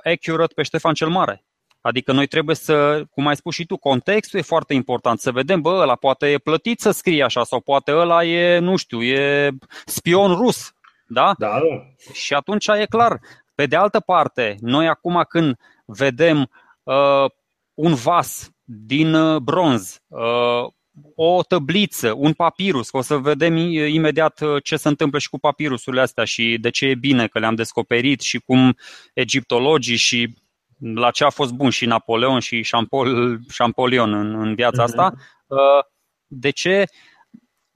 S2: accurate pe Ștefan cel Mare. Adică noi trebuie să, cum ai spus și tu, contextul e foarte important. Să vedem, bă, ăla poate e plătit să scrie așa sau poate ăla e, nu știu, e spion rus. Da?
S1: Da, da.
S2: Și atunci e clar. Pe de altă parte, noi acum când vedem uh, un vas din uh, bronz, uh, o tăbliță, un papirus, că o să vedem imediat uh, ce se întâmplă și cu papirusurile astea și de ce e bine că le-am descoperit și cum egiptologii și la ce a fost bun și Napoleon și Champollion în, în viața uh-huh. asta, uh, de ce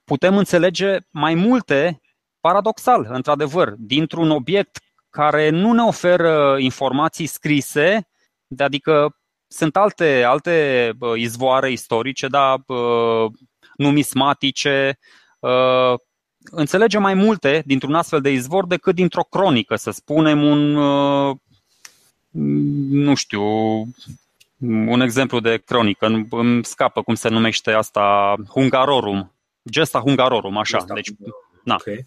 S2: putem înțelege mai multe, paradoxal, într-adevăr, dintr-un obiect care nu ne oferă informații scrise, adică sunt alte, alte izvoare istorice, da, numismatice, înțelege mai multe dintr-un astfel de izvor decât dintr-o cronică, să spunem, un nu știu, un exemplu de cronică, îmi scapă cum se numește asta, Hungarorum, Gesta Hungarorum, așa. Gesta deci, na. Okay.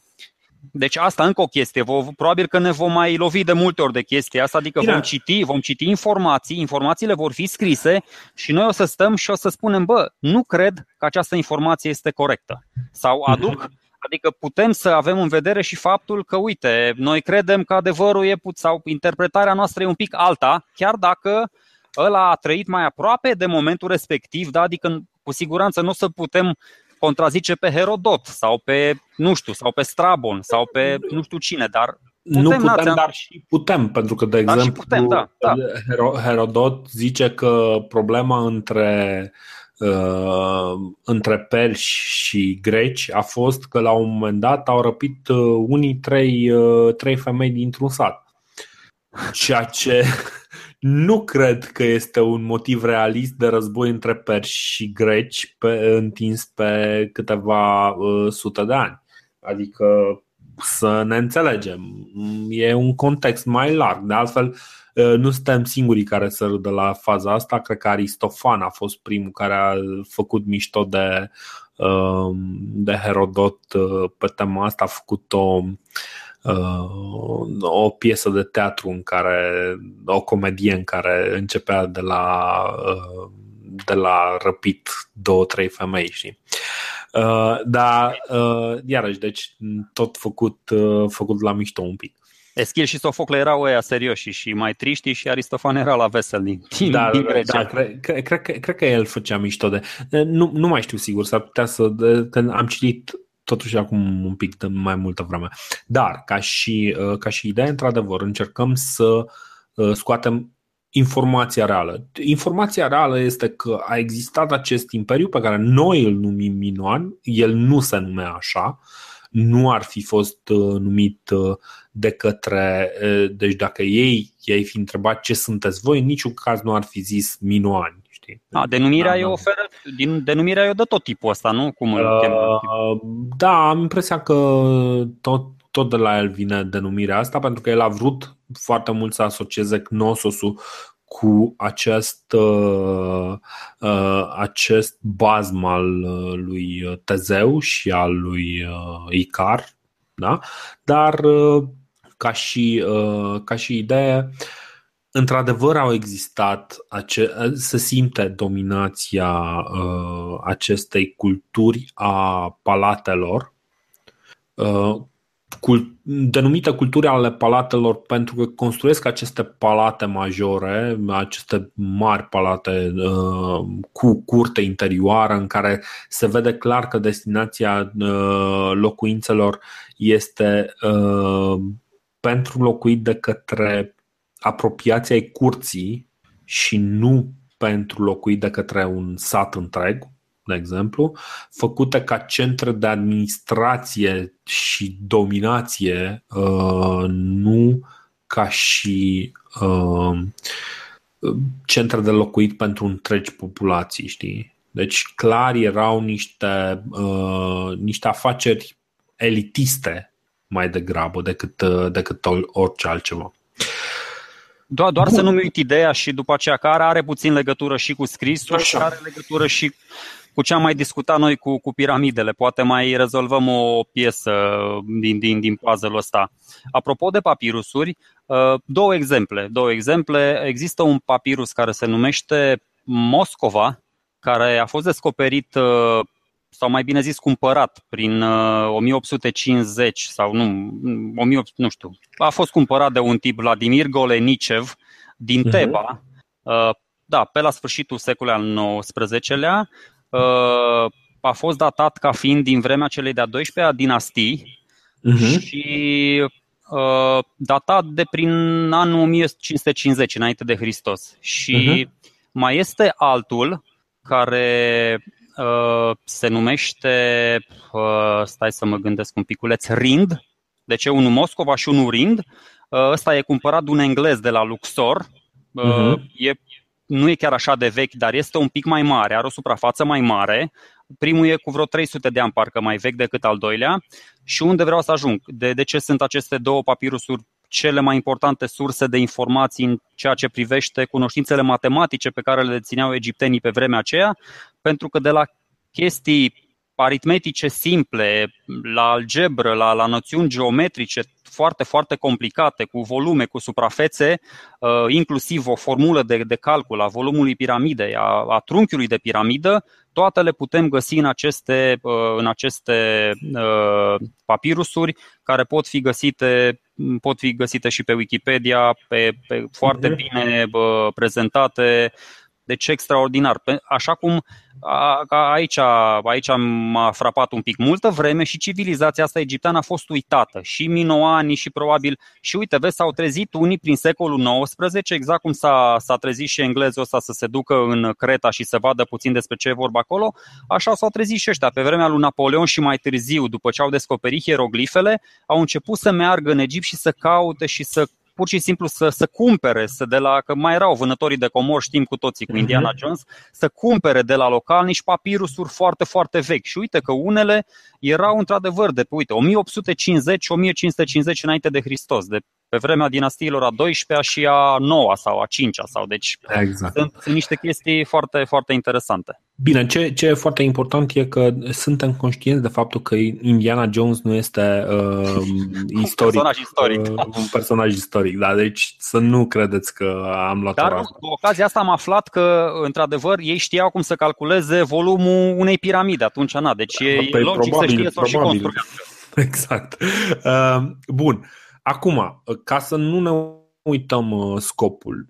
S2: Deci asta încă o chestie. Probabil că ne vom mai lovi de multe ori de chestia asta, adică Bine. vom citi, vom citi informații, informațiile vor fi scrise și noi o să stăm și o să spunem, bă, nu cred că această informație este corectă. Sau aduc Adică putem să avem în vedere și faptul că, uite, noi credem că adevărul e put sau interpretarea noastră e un pic alta, chiar dacă ăla a trăit mai aproape de momentul respectiv, da? adică cu siguranță nu o să putem contrazice pe Herodot sau pe, nu știu, sau pe Strabon sau pe nu știu cine, dar
S1: Putem, nu putem, nația... dar și putem, pentru că, de dar exemplu,
S2: putem, da, da.
S1: Herodot zice că problema între uh, între perși și greci a fost că la un moment dat au răpit uh, unii trei, uh, trei femei dintr-un sat. Ceea ce nu cred că este un motiv realist de război între perși și greci pe, întins pe câteva uh, sute de ani. Adică să ne înțelegem. E un context mai larg. De altfel, uh, Uh, nu suntem singurii care să râdă la faza asta. Cred că Aristofan a fost primul care a făcut mișto de, uh, de Herodot uh, pe tema asta. A făcut o, o piesă de teatru în care, o comedie în care începea de la, de la răpit două, trei femei, știi? Uh, dar, uh, iarăși, deci tot făcut, uh, făcut la mișto un pic.
S2: Eschil și Sofocle erau ăia serioși și mai triști și Aristofan era la vesel din, din,
S1: da,
S2: din
S1: Grecia. Da, cred, cred, cred, cred că el făcea mișto de... Nu, nu mai știu sigur, s-ar putea să... De, că am citit totuși acum un pic de mai multă vreme. Dar, ca și, uh, ca și idee, într-adevăr, încercăm să uh, scoatem informația reală. Informația reală este că a existat acest imperiu pe care noi îl numim Minoan, el nu se numea așa, nu ar fi fost uh, numit de către, deci dacă ei i-ai fi întrebat ce sunteți voi, în niciun caz nu ar fi zis minoani. Știi?
S2: A, denumirea da, e da. oferă, din, denumirea e de tot tipul ăsta, nu? Cum îl uh,
S1: Da, am impresia că tot, tot de la el vine denumirea asta, pentru că el a vrut foarte mult să asocieze Gnososul cu acest, uh, uh, acest bazm al lui Tezeu și al lui uh, Icar, Da? Dar ca și, ca și idee, într-adevăr au existat, ace- se simte dominația uh, acestei culturi a palatelor, uh, cult- denumite culturi ale palatelor pentru că construiesc aceste palate majore, aceste mari palate uh, cu curte interioară în care se vede clar că destinația uh, locuințelor este uh, pentru locuit de către apropiația ai curții și nu pentru locuit de către un sat întreg, de exemplu, făcute ca centre de administrație și dominație, uh, nu ca și uh, centre de locuit pentru întregi populații, știi? Deci clar erau niște, uh, niște afaceri elitiste mai degrabă decât, decât orice altceva.
S2: Doar, doar să nu-mi uit ideea și după aceea care are puțin legătură și cu scrisul Așa. și are legătură și cu ce am mai discutat noi cu, cu piramidele. Poate mai rezolvăm o piesă din, din, din puzzle-ul ăsta. Apropo de papirusuri, uh, două exemple. Două exemple. Există un papirus care se numește Moscova, care a fost descoperit uh, sau mai bine zis cumpărat prin 1850 uh, sau nu, 1800, nu știu, a fost cumpărat de un tip Vladimir Golenicev din mhm. Teba, uh-huh. da, pe la sfârșitul secolului al XIX-lea, uh, a fost datat ca fiind din vremea celei de-a 12-a dinastii uh-huh. și datat de prin anul 1550 înainte de Hristos. Și uh-huh. mai este altul care Uh, se numește, uh, stai să mă gândesc un piculeț, Rind. Deci e unul Moscova și unul Rind. Uh, ăsta e cumpărat de un englez de la Luxor. Uh-huh. E, nu e chiar așa de vechi, dar este un pic mai mare, are o suprafață mai mare. Primul e cu vreo 300 de ani, parcă mai vechi decât al doilea. Și unde vreau să ajung? De, de ce sunt aceste două papirusuri cele mai importante surse de informații în ceea ce privește cunoștințele matematice pe care le dețineau egiptenii pe vremea aceea, pentru că de la chestii aritmetice simple, la algebră, la, la noțiuni geometrice foarte, foarte complicate, cu volume, cu suprafețe, uh, inclusiv o formulă de, de calcul a volumului piramidei, a, a trunchiului de piramidă, toate le putem găsi în aceste, uh, în aceste uh, papirusuri care pot fi găsite pot fi găsite și pe Wikipedia, pe, pe foarte mhm. bine prezentate, deci extraordinar. Așa cum aici, aici m-a frapat un pic multă vreme și civilizația asta egipteană a fost uitată. Și minoanii și probabil, și uite, vezi, s-au trezit unii prin secolul XIX, exact cum s-a, s-a trezit și englezul ăsta să se ducă în Creta și să vadă puțin despre ce e vorba acolo, așa s-au trezit și ăștia. Pe vremea lui Napoleon și mai târziu, după ce au descoperit hieroglifele, au început să meargă în Egipt și să caute și să pur și simplu să, să cumpere, să de la, că mai erau vânătorii de comori, știm cu toții cu Indiana mhm. Jones, să cumpere de la local niște papirusuri foarte, foarte vechi. Și uite că unele erau într-adevăr de, uite, 1850-1550 înainte de Hristos, de pe vremea dinastiilor a 12-a și a 9 sau a 5-a sau deci exact. sunt, sunt niște chestii foarte, foarte interesante.
S1: Bine, ce, ce e foarte important e că suntem conștienți de faptul că Indiana Jones nu este uh, istoric,
S2: un personaj istoric. Uh,
S1: un personaj istoric, da, deci să nu credeți că am luat
S2: Dar cu ocazia asta am aflat că, într-adevăr, ei știau cum să calculeze volumul unei piramide, atunci, na, deci e păi, logic probabil, să știe să o și construiască.
S1: Exact. Uh, bun. Acum, ca să nu ne uităm uh, scopul,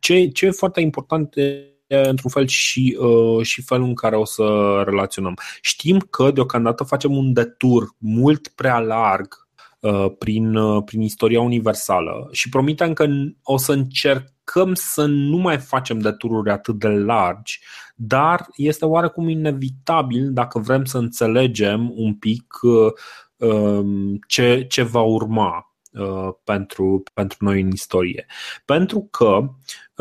S1: ce, ce e foarte important e într-un fel și, uh, și felul în care o să relaționăm. Știm că deocamdată facem un detur mult prea larg uh, prin, prin istoria universală și promitem că o să încercăm să nu mai facem detururi atât de largi, dar este oarecum inevitabil dacă vrem să înțelegem un pic Um, ce, ce va urma uh, pentru, pentru noi în istorie. Pentru că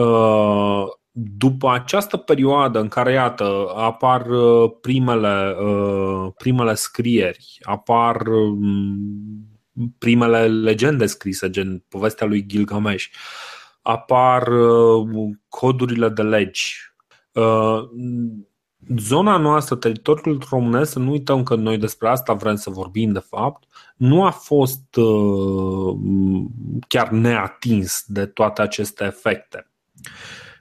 S1: uh, după această perioadă în care, iată, apar uh, primele, primele scrieri, apar um, primele legende scrise, gen povestea lui Gilgamesh, apar codurile de legi, zona noastră, teritoriul românesc, să nu uităm că noi despre asta vrem să vorbim de fapt, nu a fost uh, chiar neatins de toate aceste efecte.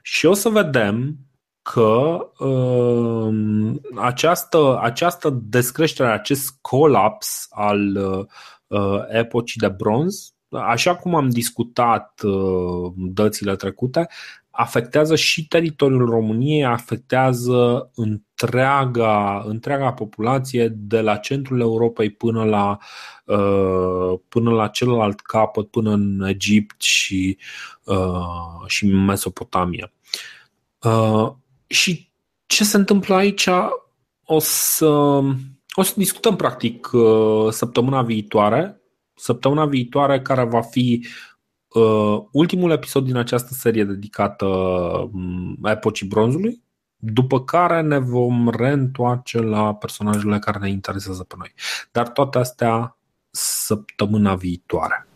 S1: Și o să vedem că uh, această, această descreștere, acest colaps al uh, epocii de bronz, așa cum am discutat uh, dățile trecute, afectează și teritoriul României, afectează întreaga, întreaga populație de la centrul Europei până la, uh, până la celălalt capăt, până în Egipt și, uh, și Mesopotamia. Uh, și ce se întâmplă aici o să, o să discutăm practic săptămâna viitoare, săptămâna viitoare care va fi uh, ultimul episod din această serie dedicată um, epocii bronzului, după care ne vom reîntoarce la personajele care ne interesează pe noi. Dar toate astea săptămâna viitoare.